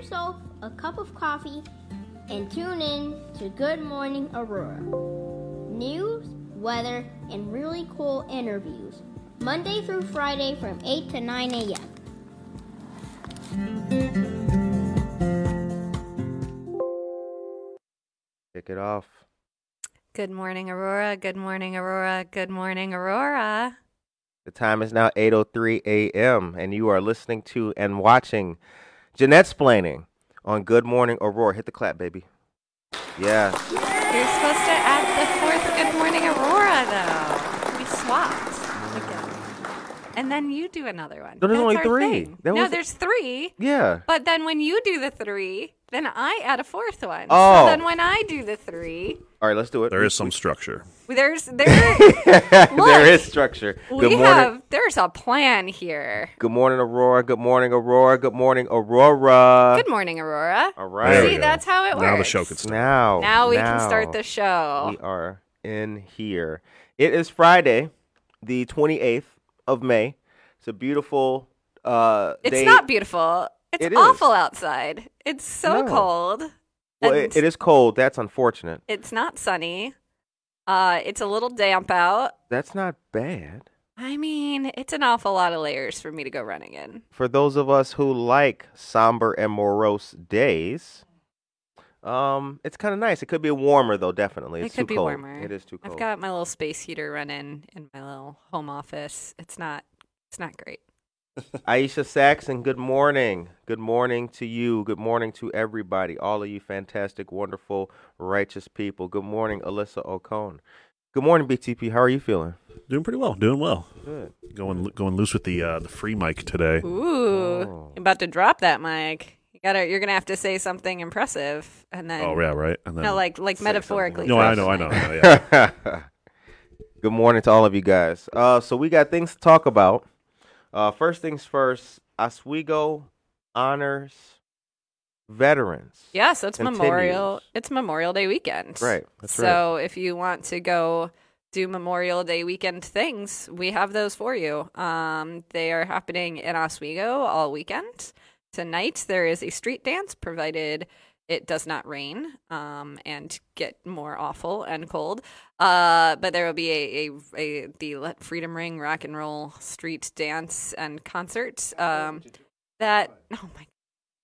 yourself a cup of coffee and tune in to Good Morning Aurora. News, weather, and really cool interviews. Monday through Friday from 8 to 9 a.m. Kick it off. Good morning, Aurora. Good morning, Aurora. Good morning, Aurora. The time is now 8:03 a.m. and you are listening to and watching Jeanette's Splaining on Good Morning Aurora. Hit the clap, baby. Yeah. You're supposed to add the fourth Good morning, Aurora, though. We swapped again. And then you do another one. No, there's That's only our three. thing. There no, was- there's three. Yeah. But then when you do the three, then I add a fourth one. Oh. So then when I do the three, All right, let's do it. There is some structure. there's there there Look, is structure. we morning. have there's a plan here. Good morning, Aurora. Good morning, Aurora. Good morning, Aurora. Good morning, Aurora. All right. There we See, go. that's how it works. Now the show can start. Now. Now we can start the show. We are in here. It is Friday, the 28th of May. It's a beautiful uh It's day. not beautiful. It's It awful outside. It's so No. cold. Well, it, it is cold. That's unfortunate. It's not sunny. Uh, it's a little damp out. That's not bad. I mean, it's an awful lot of layers for me to go running in. For those of us who like somber and morose days, um, it's kind of nice. It could be warmer though. Definitely, It it's could too be cold. warmer. It is too cold. I've got my little space heater running in my little home office. It's not. It's not great. Aisha Saxon, good morning. Good morning to you. Good morning to everybody. All of you fantastic, wonderful, righteous people. Good morning, Alyssa Ocone. Good morning, BTP. How are you feeling? Doing pretty well. Doing well. Good. Going going loose with the uh, the free mic today. Ooh, Oh. About to drop that mic. You gotta. You're gonna have to say something impressive, and then. Oh yeah, right. And then No, like like Say metaphorically. no, I know, I know. I know. Yeah. Good morning to all of you guys. Uh, so we got things to talk about. Uh, first things first, Oswego honors veterans. Yeah, so it's Continues. Memorial. It's Memorial Day weekend. Right, that's so if you want to go do Memorial Day weekend things, we have those for you. Um, they are happening in Oswego all weekend. Tonight there is a street dance, provided it does not rain um, and get more awful and cold. Uh, but there will be a, a, a the Let Freedom Ring rock and roll street dance and concert. Um, that oh my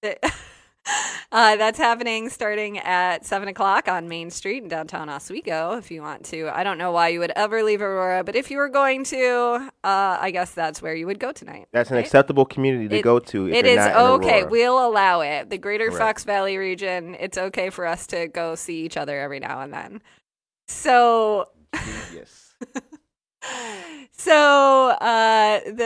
that- uh, that's happening starting at seven o'clock on Main Street in downtown Oswego. If you want to, I don't know why you would ever leave Aurora, but if you were going to, uh, I guess that's where you would go tonight. That's an right? acceptable community to It- go to. If It not okay. We'll allow it. The Greater Right. Fox Valley region, it's okay for us to go see each other every now and then. So yes. so uh the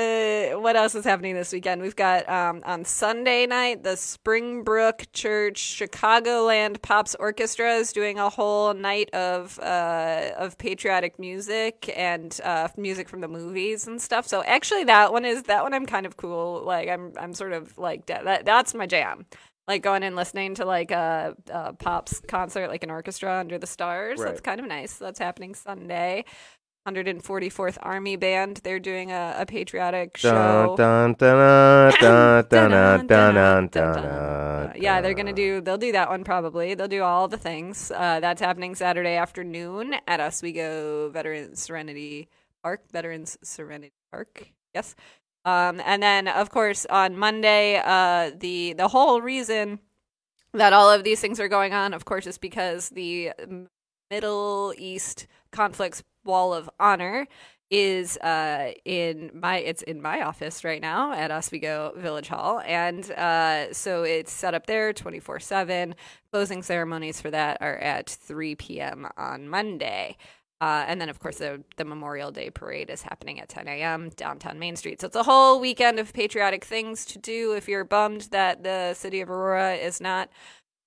what else is happening this weekend? We've got um on sunday night the springbrook church chicagoland pops orchestra is doing a whole night of uh of patriotic music and uh music from the movies and stuff. So actually that one is that one i'm kind of cool like i'm i'm sort of like that that's my jam. Like going and listening to like a, a pops concert like an orchestra under the stars. That's kind of nice. That's happening sunday 144th Army Band. They're doing a, a patriotic show. Yeah, they're gonna do. They'll do that one probably. They'll do all the things. Uh, that's happening Saturday afternoon at Oswego Veterans Serenity Park. Veterans Serenity Park. Yes. Um, and then of course on Monday, uh, the the whole reason that all of these things are going on, of course, is because the Middle East conflicts wall of honor is uh in my it's in my office right now at Oswego Village Hall and uh so it's set up there 24/7 closing ceremonies for that are at 3 p.m. on Monday uh, and then, of course, the, the Memorial Day parade is happening at 10 a.m. downtown Main Street. So it's a whole weekend of patriotic things to do. If you're bummed that the city of Aurora is not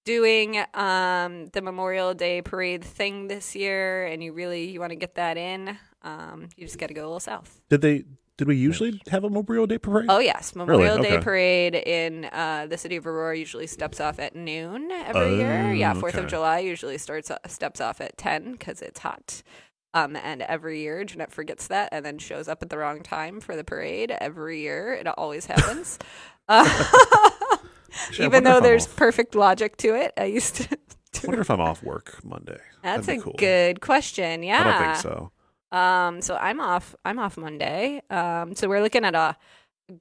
doing um, the Memorial Day parade thing this year, and you really you want to get that in, um, you just got to go a little south. Did they? Did we usually have a Memorial Day parade? Oh yes, Memorial Day Okay. parade in uh, the city of Aurora usually steps off at noon every year. Yeah, Oh, Fourth of. July usually starts uh, steps off at ten because it's hot. Um, and every year Jeanette forgets that and then shows up at the wrong time for the parade. Every year, it always happens. uh, Actually, even though there's off. perfect logic to it, I used to. I wonder if I'm off work Monday. That's a cool. good question. Yeah, I don't think so. Um, so I'm off. I'm off Monday. Um, so we're looking at a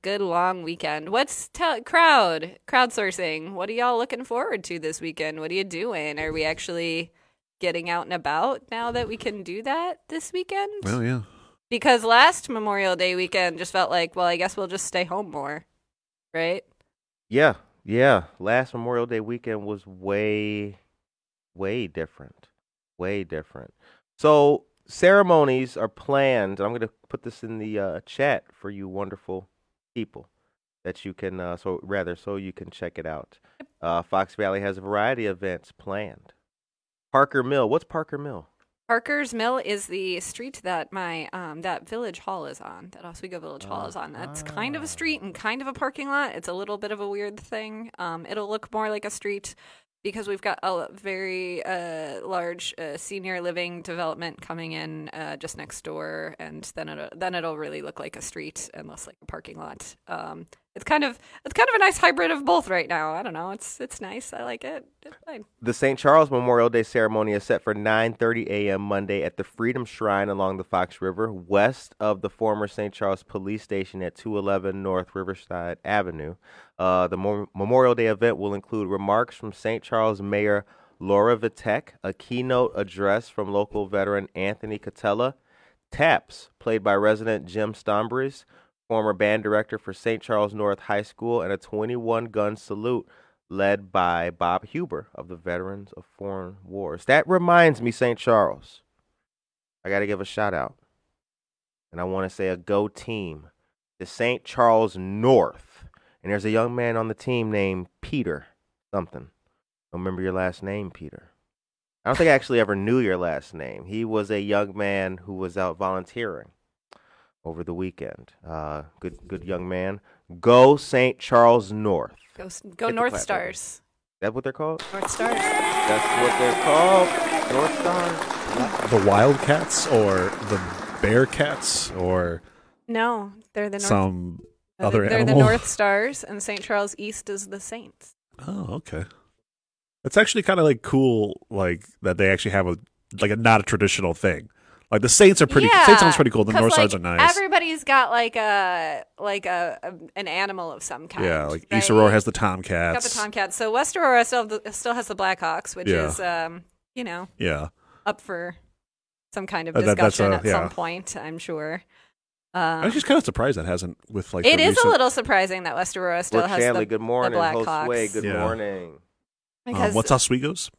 good long weekend. What's tell crowd crowdsourcing? What are y'all looking forward to this weekend? What are you doing? Are we actually getting out and about now that we can do that this weekend? Well, yeah. Because last Memorial Day weekend just felt like, well, I guess we'll just stay home more, right? Yeah, yeah. Last Memorial Day weekend was way, way different. Way different. So ceremonies are planned. I'm going to put this in the uh, chat for you wonderful people that you can, uh, so rather, so you can check it out. Uh, Fox Valley has a variety of events planned. Parker Mill. What's Parker Mill? Parker's Mill is the street that my um that Village Hall is on. That Oswego Village Hall is on. That's kind of a street and kind of a parking lot. It's a little bit of a weird thing. Um, it'll look more like a street because we've got a very uh, large uh, senior living development coming in uh, just next door, and then it then it'll really look like a street and less like a parking lot. Um, it's kind of it's kind of a nice hybrid of both right now. I don't know. It's it's nice. I like it. The St. Charles Memorial Day ceremony is set for 9:30 a.m. Monday at the Freedom Shrine along the Fox River, west of the former St. Charles Police Station at 211 North Riverside Avenue. Uh, the Mo- Memorial Day event will include remarks from St. Charles Mayor Lora Vitek, a keynote address from local veteran Anthony Catella, taps played by resident Jim Stombris, former band director for St. Charles North High School, and a 21 gun salute led by Bob Huber of the Veterans of Foreign Wars. That reminds me, St. Charles. I got to give a shout out. And I want to say a go team to St. Charles North. And there's a young man on the team named Peter something. Don't remember your last name, Peter. I don't think I actually ever knew your last name. He was a young man who was out volunteering. Over the weekend. Uh, good, good young man. Go St. Charles North. Go, go the North Stars. Is that what they're called? North Stars. That's what they're called. North Stars. The Wildcats or the Bearcats or No, they're the North. some uh, other they're animal? the North Stars, and St. Charles East is the Saints. Oh, okay. That's actually kind of like cool, like that they actually have a like a not a traditional thing. Like the Saints are pretty. Yeah, Saints sounds pretty cool. The North like, Stars are nice. Everybody's got like a like a, a an animal of some kind. yeah, like right? East Aurora has the got the Tomcats. So West Aurora still have the, still has the Blackhawks, which Yeah. is um you know Yeah, up for some kind of Uh, that- discussion a- at yeah. some point. I'm sure. Um, I'm just kind of surprised that hasn't with like. it the is recent, a little surprising that West Aurora still Brooke has Shanley, the good morning. Host Blackhawks. Sway, good Yeah. morning. because Um, what's Oswego's?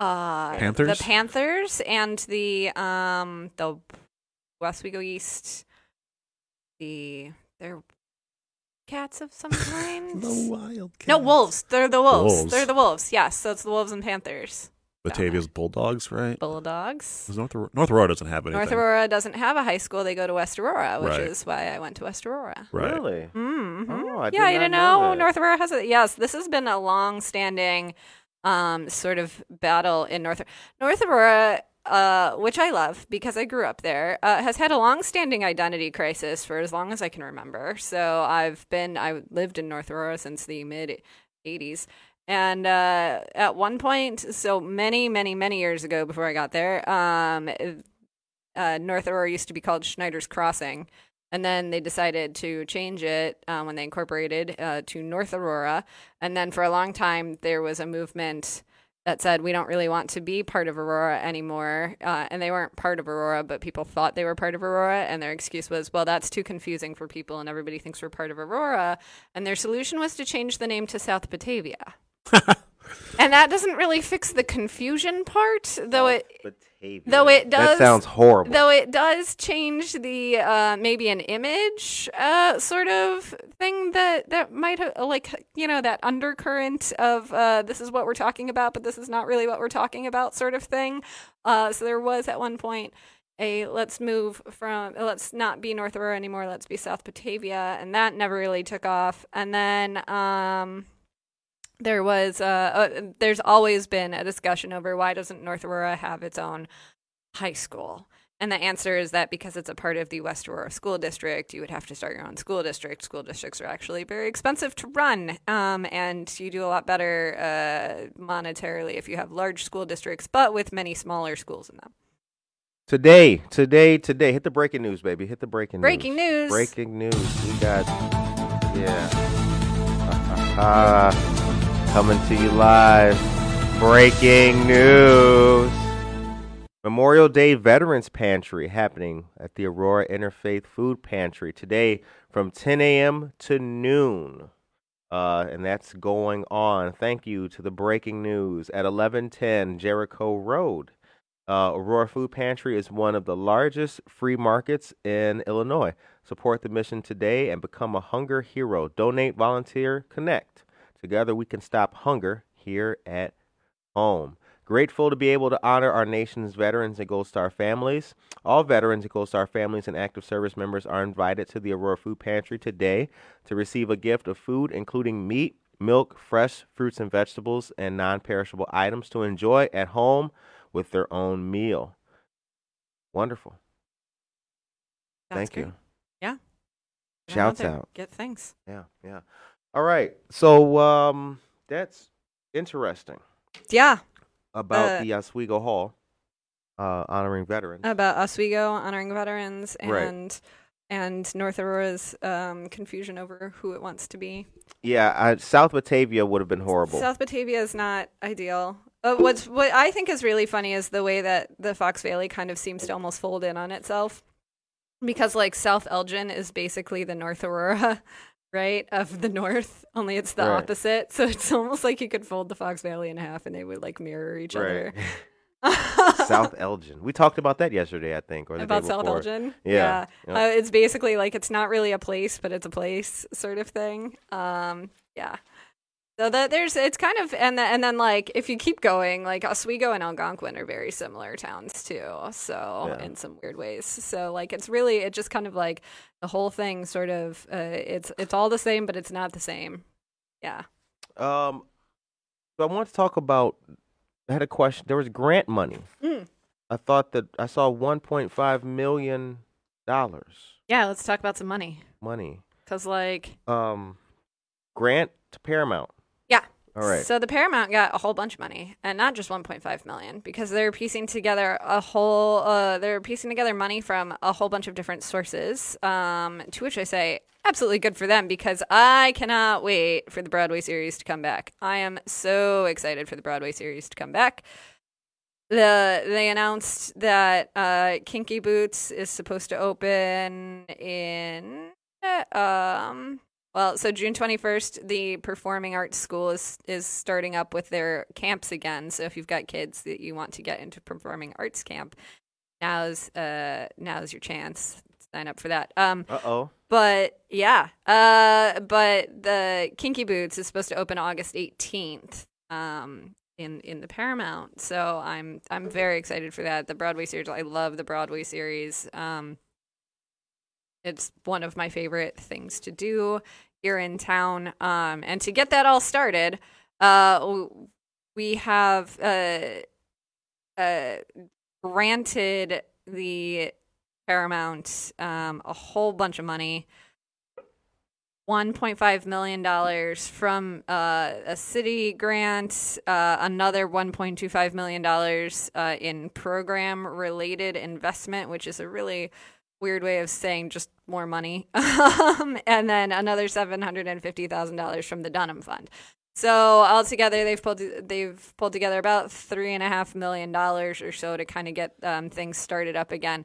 Uh, Panthers? the Panthers and the um the Oswego East the they're cats of some kind. The Wildcats. No, wolves. They're the wolves. Wolves. They're the wolves. Yes, so it's the wolves and panthers. Batavia's Bulldogs, right? Bulldogs. North Aurora, North Aurora doesn't have anything. North Aurora doesn't have a high school. They go to West Aurora, which Right. is why I went to West Aurora. Right. Really? Mm-hmm. Oh, I yeah, did you not didn't know know. North Aurora has it. yes. This has been a long-standing um, sort of battle in North North Aurora, uh, which I love because I grew up there. Uh, has had a long-standing identity crisis for as long as I can remember. So I've been I lived in North Aurora since the mid '80s. And uh, at one point, so many, many, many years ago, before I got there, um, uh, North Aurora used to be called Schneider's Crossing, and then they decided to change it um, when they incorporated uh, to North Aurora. And then for a long time, there was a movement that said we don't really want to be part of Aurora anymore. Uh, and they weren't part of Aurora, but people thought they were part of Aurora. And their excuse was, well, that's too confusing for people, and everybody thinks we're part of Aurora. And their solution was to change the name to South Batavia. and that doesn't really fix the confusion part, though it Batavia. though it does. That does- sounds horrible. though it does change the uh, maybe an image uh, sort of thing that that might have like you know that undercurrent of uh, this is what we're talking about but this is not really what we're talking about sort of thing uh, so there was at one point a let's move from let's not be north aurora anymore let's be south batavia and that never really took off and then um there was uh, uh there's always been a discussion over why doesn't north aurora have its own high school? And the answer is that because it's a part of the West Aurora School District, you would have to start your own school district. School districts are actually very expensive to run, um, and you do a lot better uh, monetarily if you have large school districts, but with many smaller schools in them. Today, today, today. Hit the breaking news, baby. Hit the breaking Breaking news. Breaking news. Breaking news. We got, yeah. Uh, coming to you live. Breaking news. Memorial Day Veterans Pantry happening at the Aurora Interfaith Food Pantry today from 10 a.m. to noon. Uh, and that's going on. Thank you to the breaking news at 1110 Jericho Road. Uh, Aurora Food Pantry is one of the largest free markets in Illinois. Support the mission today and become a hunger hero. Donate, volunteer, connect. Together we can stop hunger here at home. Grateful to be able to honor our nation's veterans and Gold Star families. All veterans and Gold Star families and active service members are invited to the Aurora Food Pantry today to receive a gift of food, including meat, milk, fresh fruits and vegetables, and non perishable items to enjoy at home with their own meal. Wonderful. That's Thank you. Yeah. Shouts out. Get things. Yeah, yeah. All right. So um that's interesting Yeah. about Uh, the Oswego Hall uh honoring veterans. About Oswego honoring veterans Right. and and North Aurora's um, confusion over who it wants to be. yeah, I, South Batavia would have been horrible. South Batavia is not ideal. Uh, what's what I think is really funny is the way that the Fox Valley kind of seems to almost fold in on itself, because like South Elgin is basically the North Aurora, right, of the North. Only it's the Right. opposite. So it's almost like you could fold the Fox Valley in half and they would like mirror each right. other. South Elgin. We talked about that yesterday, I think, or the about South. Elgin. Yeah, yeah. Uh, it's basically like it's not really a place, but it's a place sort of thing. Um, yeah. So that there's it's kind of and then, and then like if you keep going, like Oswego and Algonquin are very similar towns too. So Yeah. in some weird ways. So like it's really it just kind of like the whole thing sort of uh, it's it's all the same, but it's not the same. Yeah. Um, so I want to talk about. I had a question. There was grant money. Mm. I thought that I saw 1.5 million dollars Yeah. Let's talk about some money money. because like Um, grant to Paramount. All right. So the Paramount got a whole bunch of money, and not just 1.5 million, because they're piecing together a whole. Uh, they're piecing together money from a whole bunch of different sources. Um, to which I say, absolutely good for them, because I cannot wait for the Broadway series to come back. I am so excited for the Broadway series to come back. The they announced that uh, Kinky Boots is supposed to open in um well, so June 21st, the Performing Arts School is is starting up with their camps again. So if you've got kids that you want to get into performing arts camp, now's uh now's your chance. Sign up for that. Um Uh oh. but yeah. Uh but the Kinky Boots is supposed to open August 18th. Um in in the Paramount. So I'm I'm very excited for that. The Broadway series, I love the Broadway series. Um it's one of my favorite things to do here in town. Um, and to get that all started, uh, we have uh, uh, granted the Paramount um, a whole bunch of money. $1.5 million from uh, a city grant, uh, another $1.25 million uh, in program related investment, which is a really weird way of saying just more money. um, and then another $750,000 from the Dunham Fund. So altogether, they've pulled they've pulled together about three and a half million dollars or so to kind of get um, things started up again.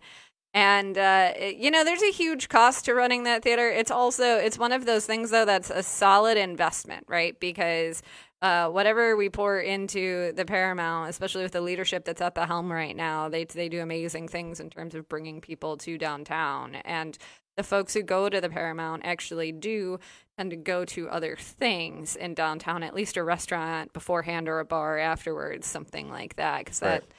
And uh, it- you know, there's a huge cost to running that theater. It's also it's one of those things though that's a solid investment, right? Because uh, whatever we pour into the Paramount, especially with the leadership that's at the helm right now, they they do amazing things in terms of bringing people to downtown. And the folks who go to the Paramount actually do tend to go to other things in downtown, at least a restaurant beforehand or a bar afterwards, something like that. Because that, Right.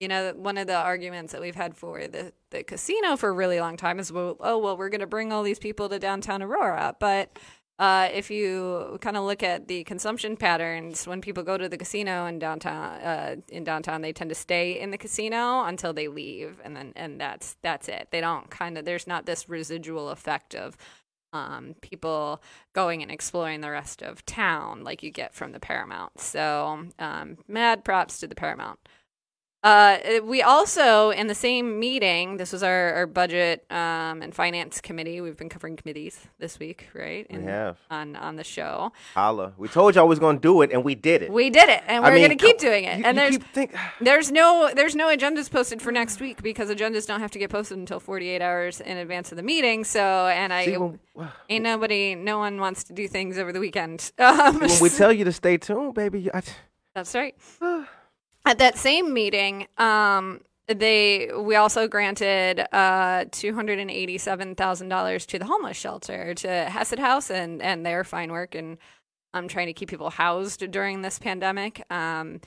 you know, one of the arguments that we've had for the, the casino for a really long time is, well, oh, well, we're going to bring all these people to downtown Aurora. But uh, if you kind of look at the consumption patterns, when people go to the casino in downtown, uh, in downtown, they tend to stay in the casino until they leave, and then and that's that's it. They don't kind of there's not this residual effect of um, people going and exploring the rest of town like you get from the Paramount. So um, mad props to the Paramount. Uh, we also, in the same meeting, this was our, our budget um, and finance committee. We've been covering committees this week, right? We have. on on the show. Holla. We told y'all we was going to do it, and we did it. We did it, and I we're going to keep doing it. You- and you there's think- there's no there's no agendas posted for next week because agendas don't have to get posted until 48 hours in advance of the meeting. So, and I See, when, ain't nobody, no one wants to do things over the weekend. Um, when we tell you to stay tuned, baby, I, That's right. At that same meeting, um, they we also granted uh, two hundred and eighty seven thousand dollars to the homeless shelter to Hesed House and and their fine work and um, trying to keep people housed during this pandemic. Um,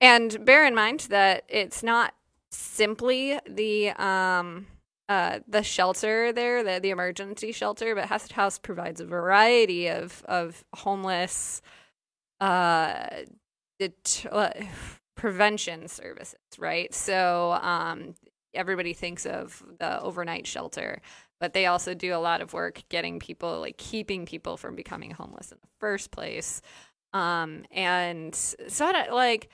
and bear in mind that it's not simply the um, uh, the shelter there, the the emergency shelter, but Hesed House provides a variety of of homeless uh, uh, prevention services, right? So um, everybody thinks of the overnight shelter, but they also do a lot of work getting people, like keeping people from becoming homeless in the first place. Um, and so, like,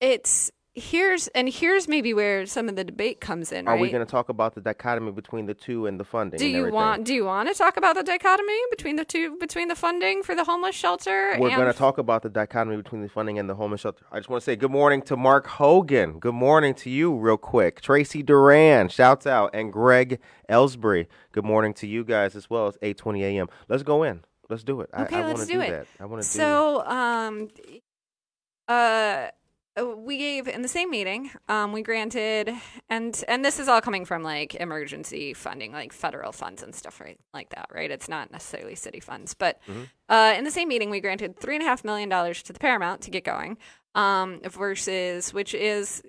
it's here's and here's maybe where some of the debate comes in. are right? we going to talk about the dichotomy between the two and the funding? do you want do you want to talk about the dichotomy between the two between the funding for the homeless shelter We're going to talk about the dichotomy between the funding and the homeless shelter. I just want to say good morning to Mark Hogan. Good morning to you, real quick. Tracy Duran, shouts out, and Greg Ellsbury. Good morning to you guys as well. It's eight twenty a.m. Let's go in. Let's do it. Okay, I, I let's wanna do it. That. I want to do. So, um, uh, uh, we gave in the same meeting um, we granted and and this is all coming from like emergency funding like federal funds and stuff right like that right it's not necessarily city funds but Mhm. uh, in the same meeting we granted three and a half million dollars to the paramount to get going um, versus which is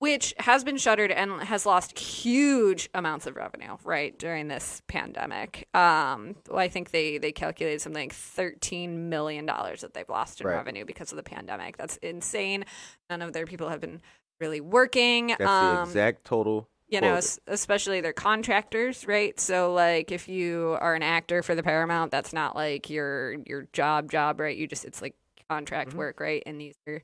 which has been shuttered and has lost huge amounts of revenue right during this pandemic um, well, i think they they calculated something like 13 million dollars that they've lost in Right. revenue because of the pandemic that's insane none of their people have been really working That's the um, exact total. you know, quoted. es- especially their contractors, right? So like if you are an actor for the Paramount, that's not like your your job job, right? You just it's like contract Mhm. work, right? And these are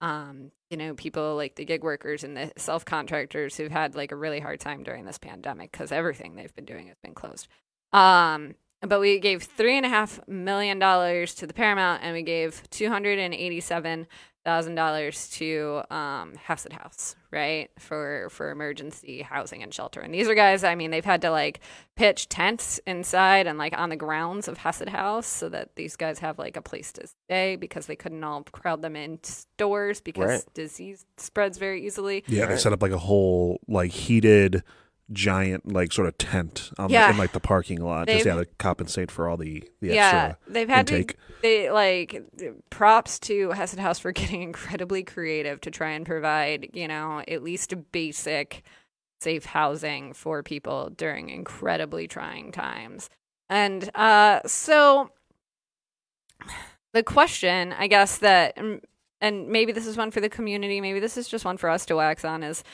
um, you know, people like the gig workers and the self contractors who've had like a really hard time during this pandemic because everything they've been doing has been closed. Um, but we gave three and a half million dollars to the Paramount, and we gave two hundred and eighty-seven thousand dollars to um, Hesed House, right, for for emergency housing and shelter. And these are guys. I mean, they've had to like pitch tents inside and like on the grounds of Hesed House so that these guys have like a place to stay because they couldn't all crowd them in stores because Right. disease spreads very easily. Yeah, they set up like a whole like heated giant like sort of tent on Yeah. the, in like the parking lot just They've- yeah to compensate for all the the yeah, extra they've had intake. to. They like props to Hesed House for getting incredibly creative to try and provide, you know, at least basic safe housing for people during incredibly trying times. And uh, so the question, I guess that, and maybe this is one for the community, maybe this is just one for us to wax on, is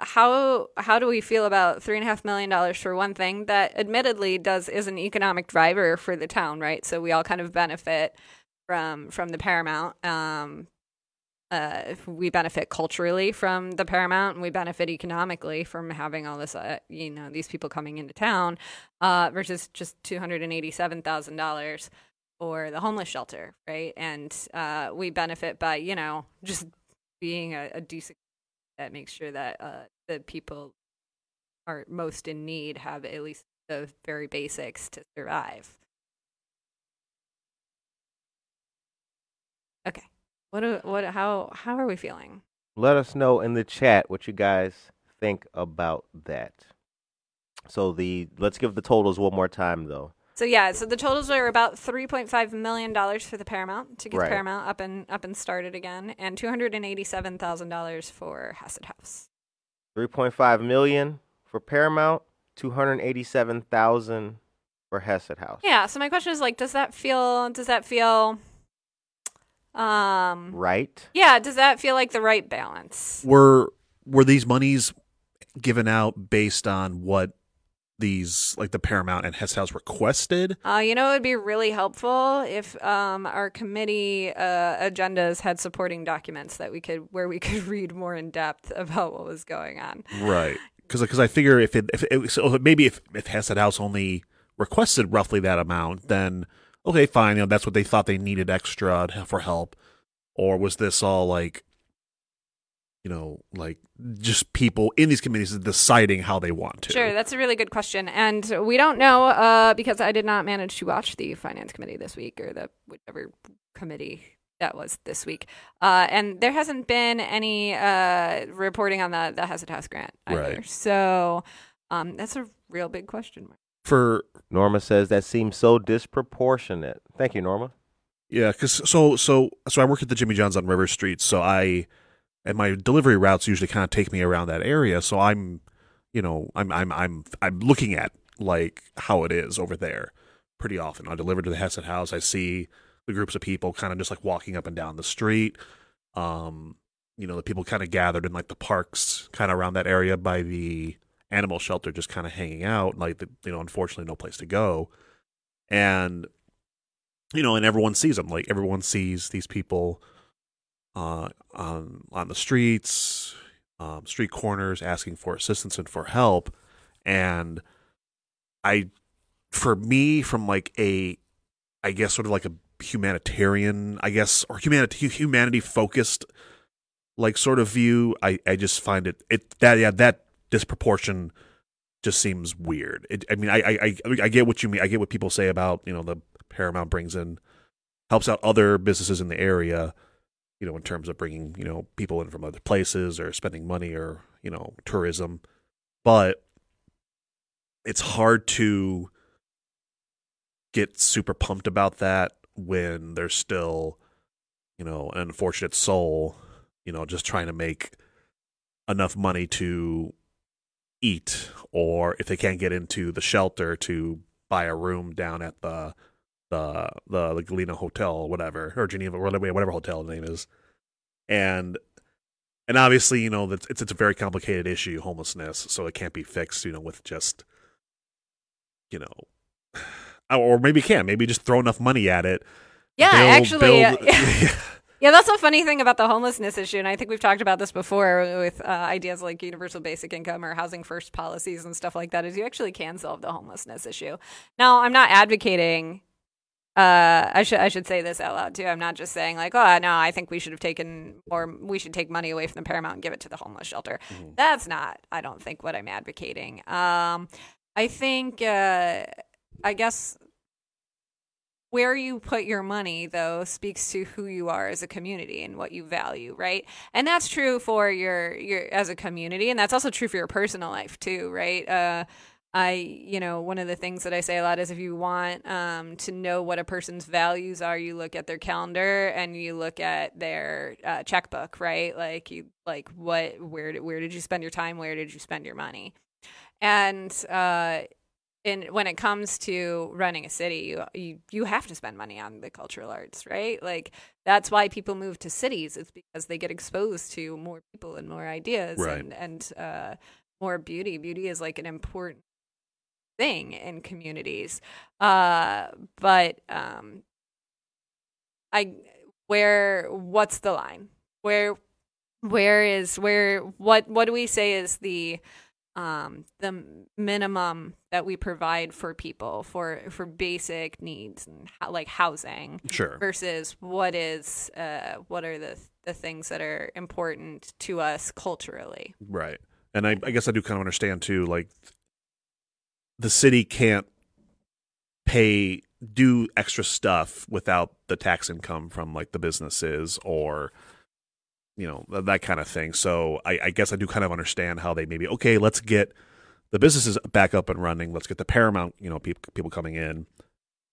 how how do we feel about three and a half million dollars for one thing that admittedly does is an economic driver for the town, right? So we all kind of benefit from from the Paramount. Um, uh, we benefit culturally from the Paramount, and we benefit economically from having all this, uh, you know, these people coming into town, uh, versus just two hundred and eighty-seven thousand dollars for the homeless shelter, right? And uh, we benefit by, you know, just being a, a decent that makes sure that uh, the people are most in need have at least the very basics to survive. Okay. What do, what how how are we feeling? Let us know in the chat what you guys think about that. So the let's give the totals one more time though. So yeah, so the totals are about three point five million dollars for the Paramount to get Right. the Paramount up and up and started again, and two hundred and eighty seven thousand dollars for Hesed House. 3.5 million for Paramount, 287,000 for Hesed House. Yeah. So my question is like, does that feel? Does that feel? Um. Right? Yeah. Does that feel like the right balance? were were these monies given out based on what these like the Paramount and Hess House requested? Uh, you know, it would be really helpful if um, our committee uh, agendas had supporting documents that we could, where we could read more in depth about what was going on. Right. Because because I figure if it if it, so maybe if if Hesed House only requested roughly that amount, then okay, fine. You know that's what they thought they needed extra for help, or was this all like, you know, like just people in these committees deciding how they want to? Sure, that's a really good question, and we don't know uh, because I did not manage to watch the finance committee this week or the whichever committee that was this week, uh, and there hasn't been any uh, reporting on the the Hazard House grant either. Right. So um, that's a real big question mark. For Norma says that seems so disproportionate. Thank you, Norma. Yeah, because so so so I work at the Jimmy John's on River Street, so I and my delivery routes usually kind of take me around that area. So I'm, you know, I'm I'm I'm I'm looking at like how it is over there pretty often. I deliver to the Hesed House. I see the groups of people kind of just like walking up and down the street. Um, you know, the people kind of gathered in like the parks, kind of around that area by the animal shelter, just kind of hanging out. Like, the, you know, unfortunately, no place to go, and you know, and everyone sees them. Like everyone sees these people uh, on on the streets, um, street corners, asking for assistance and for help. And I, for me, from like a, I guess sort of like a humanitarian, I guess, or humanity humanity focused, like sort of view. I I just find it it that yeah that disproportion just seems weird. It, I mean, I, I I I get what you mean. I get what people say about you know the Paramount brings in helps out other businesses in the area, you know, in terms of bringing you know people in from other places or spending money or you know tourism, but it's hard to get super pumped about that when there's still you know an unfortunate soul you know just trying to make enough money to eat or if they can't get into the shelter to buy a room down at the the the, the Galena Hotel or whatever or Geneva or whatever, whatever hotel the name is, and and obviously you know that it's it's a very complicated issue homelessness, so it can't be fixed you know with just you know or maybe can maybe just throw enough money at it. Yeah, build- actually, build- uh, Yeah, that's a funny thing about the homelessness issue, and I think we've talked about this before with uh, ideas like universal basic income or housing first policies and stuff like that. Is you actually can solve the homelessness issue. Now, I'm not advocating. Uh, I should I should say this out loud too. I'm not just saying like, oh no, I think we should have taken or we should take money away from the Paramount and give it to the homeless shelter. Mhm. That's not. I don't think what I'm advocating. Um, I think. Uh, I guess where you put your money though speaks to who you are as a community and what you value right and that's true for your your as a community and that's also true for your personal life too right uh I, you know, one of the things that I say a lot is if you want um, to know what a person's values are, you look at their calendar and you look at their uh, checkbook, right? Like you, like what, where, did, where did you spend your time? Where did you spend your money? And uh, in when it comes to running a city, you, you you have to spend money on the cultural arts, right? Like that's why people move to cities. It's because they get exposed to more people and more ideas Right. and and uh, more beauty. Beauty is like an important thing in communities. Uh, but um, I where what's the line? Where where is where what what do we say is the um the minimum that we provide for people for for basic needs and like housing Sure. versus what is uh what are the the things that are important to us culturally Right. And I, I guess I do kind of understand too, like the city can't pay do extra stuff without the tax income from like the businesses or you know th- that kind of thing. So I, I guess I do kind of understand how they maybe okay, let's get the businesses back up and running. Let's get the Paramount, you know, people people coming in,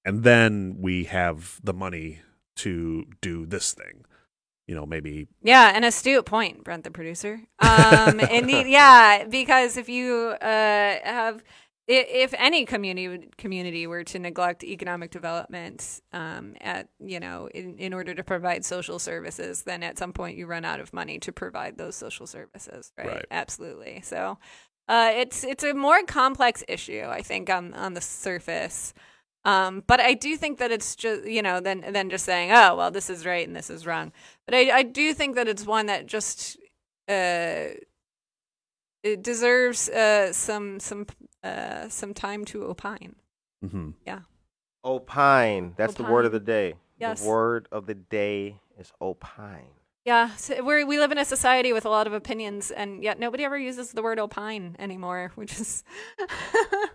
and then we have the money to do this thing. You know, maybe Yeah, an astute point, Brent, the producer. Um, indeed, yeah, because if you uh, have, if any community community were to neglect economic development, um, at you know, in, in order to provide social services, then at some point you run out of money to provide those social services, right? Right. Absolutely. So, uh, it's it's a more complex issue, I think, on on the surface. Um, but I do think that it's just you know then then just saying oh well this is right and this is wrong. But I I do think that it's one that just uh it deserves uh some some uh some time to opine. mhm. Yeah. Opine. That's the word of the day. Yes. The word of the day is opine. Yeah, so we're, we live in a society with a lot of opinions, and yet nobody ever uses the word opine anymore, which is.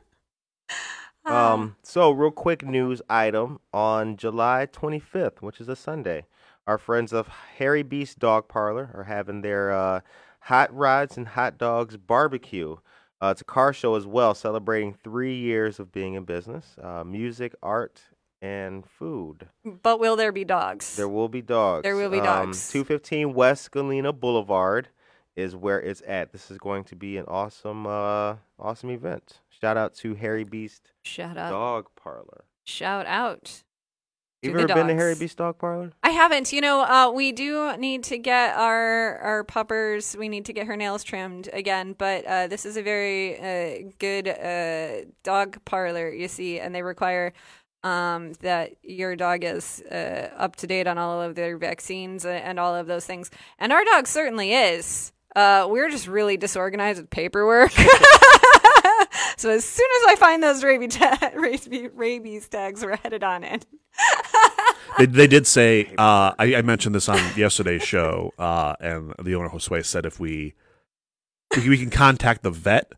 Ah. Um, so real quick news item on July 25th, which is a Sunday. Our friends of Harry Beast Dog Parlor are having their uh, hot rods and hot dogs barbecue. Uh, it's a car show as well, celebrating three years of being in business. Uh, music, art, and food. but will there be dogs? There will be dogs. There will be dogs. 215 West Galena Boulevard is where it's at. This is going to be an awesome, uh, awesome event. Shout out to Harry Beast Shout out! Dog Parlor. Shout out! You ever been to Harry dogs. Beast Dog Parlor? I haven't. You know, uh, we do need to get our our puppers. We need to get her nails trimmed again. But uh, this is a very uh, good uh, dog parlor, you see, and they require um, that your dog is uh, up to date on all of their vaccines and, and all of those things. And our dog certainly is. Uh, we're just really disorganized with paperwork. so as soon as I find those rabies, ta- rabies, rabies tags, we're headed on in. they, they did say uh, I, I mentioned this on yesterday's show, uh, and the owner Josue said if we we, we can contact the vet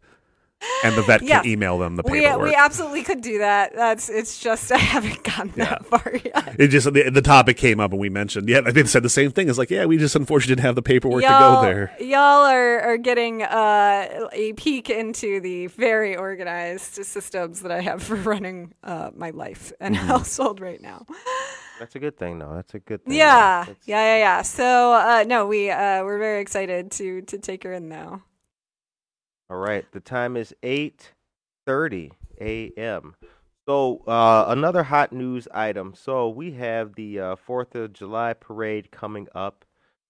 and the vet Yes. can email them the We, paperwork. we absolutely could do that. That's it's just I haven't gotten that far yet. it just the, the topic came up and we mentioned. Yeah, they said the same thing. It's like, yeah, we just unfortunately didn't have the paperwork y'all, to go there. Y'all are, are getting uh, a peek into the very organized systems that I have for running uh, my life and Mm-hmm. household right now. That's a good thing, though. That's a good thing. Yeah, yeah, yeah, yeah. So uh, no, we uh, we're very excited to to take her in now. All right. The time is 8:30 a.m. So, uh, another hot news item. So, we have the uh, 4th of July parade coming up.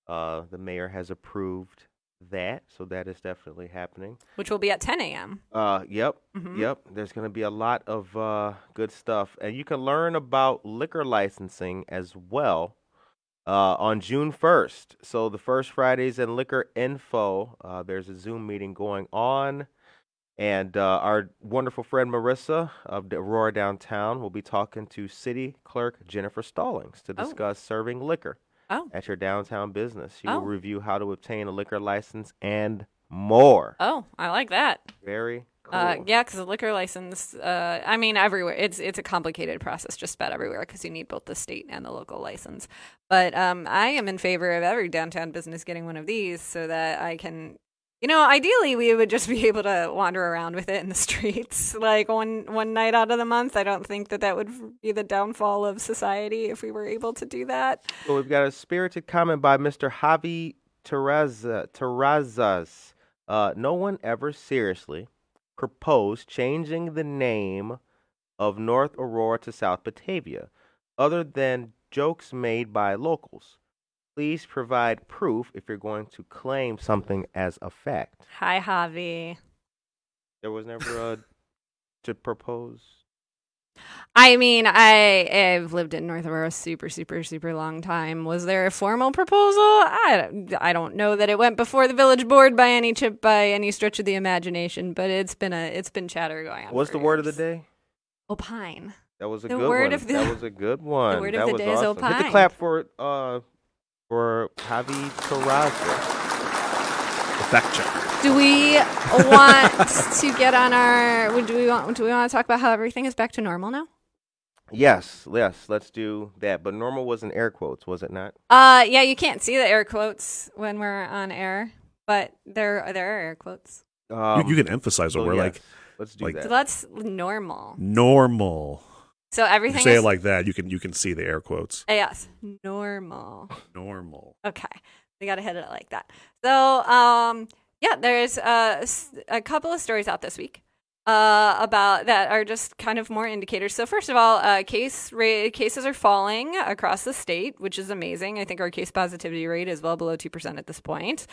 Uh, the mayor has approved that, so that is definitely happening. Which will be at 10 a.m. Uh, yep, Mhm. yep. There's going to be a lot of uh, good stuff, and you can learn about liquor licensing as well uh, on June 1st. So the first Fridays in liquor info. Uh, there's a Zoom meeting going on, and uh, our wonderful friend Marissa of Aurora Downtown will be talking to City Clerk Jennifer Stallings to Oh. discuss serving liquor Oh. at your downtown business. She Oh. will review how to obtain a liquor license and more. Oh, I like that. Very cool. Uh, yeah, because the liquor license. Uh, I mean, everywhere. It's it's a complicated process, just about everywhere, because you need both the state and the local license. But um, I am in favor of every downtown business getting one of these, so that I can. You know, ideally, we would just be able to wander around with it in the streets, like one one night out of the month. I don't think that that would be the downfall of society if we were able to do that. So we've got a spirited comment by Mr. Javi Terraza, Terrazas. Uh, no one ever seriously proposed changing the name of North Aurora to South Batavia, other than jokes made by locals. Please provide proof if you're going to claim something as a fact. Hi, Javi. There was never a to propose. I mean, I have lived in North Aurora super, super, super long time. Was there a formal proposal? I, don't- I don't know that it went before the village board by any chip by any stretch of the imagination, but it's been a it's been chatter going on. What's the word of the day? Opine. That was a The good word one. of the- that was a good one. word of the was day is awesome. Hit the clap for uh for Javi Terraza. The fact check. Do we want to get on our? Do we want? Do we want to talk about how everything is back to normal now? Yes, yes, let's do that. But normal was in air quotes, was it not? Uh, yeah, you can't see the air quotes when we're on air, but there there are air quotes. You- Um, you, can emphasize so it. We're like let's do like- So that's normal. normal. So everything you say is it like that, you can you can see the air quotes. Uh, Yes, normal. Normal. Okay, we got to hit it like that. So, um, yeah, there's a, s- a couple of stories out this week uh, about that are just kind of more indicators. So, first of all, uh, case rate cases are falling across the state, which is amazing. I think our case positivity rate is well below two percent at this point.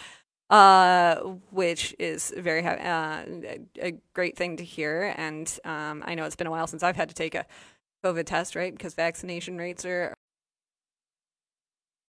Uh, which is very uh, a, a great thing to hear, and um, I know it's been a while since I've had to take a COVID test, right? Because vaccination rates are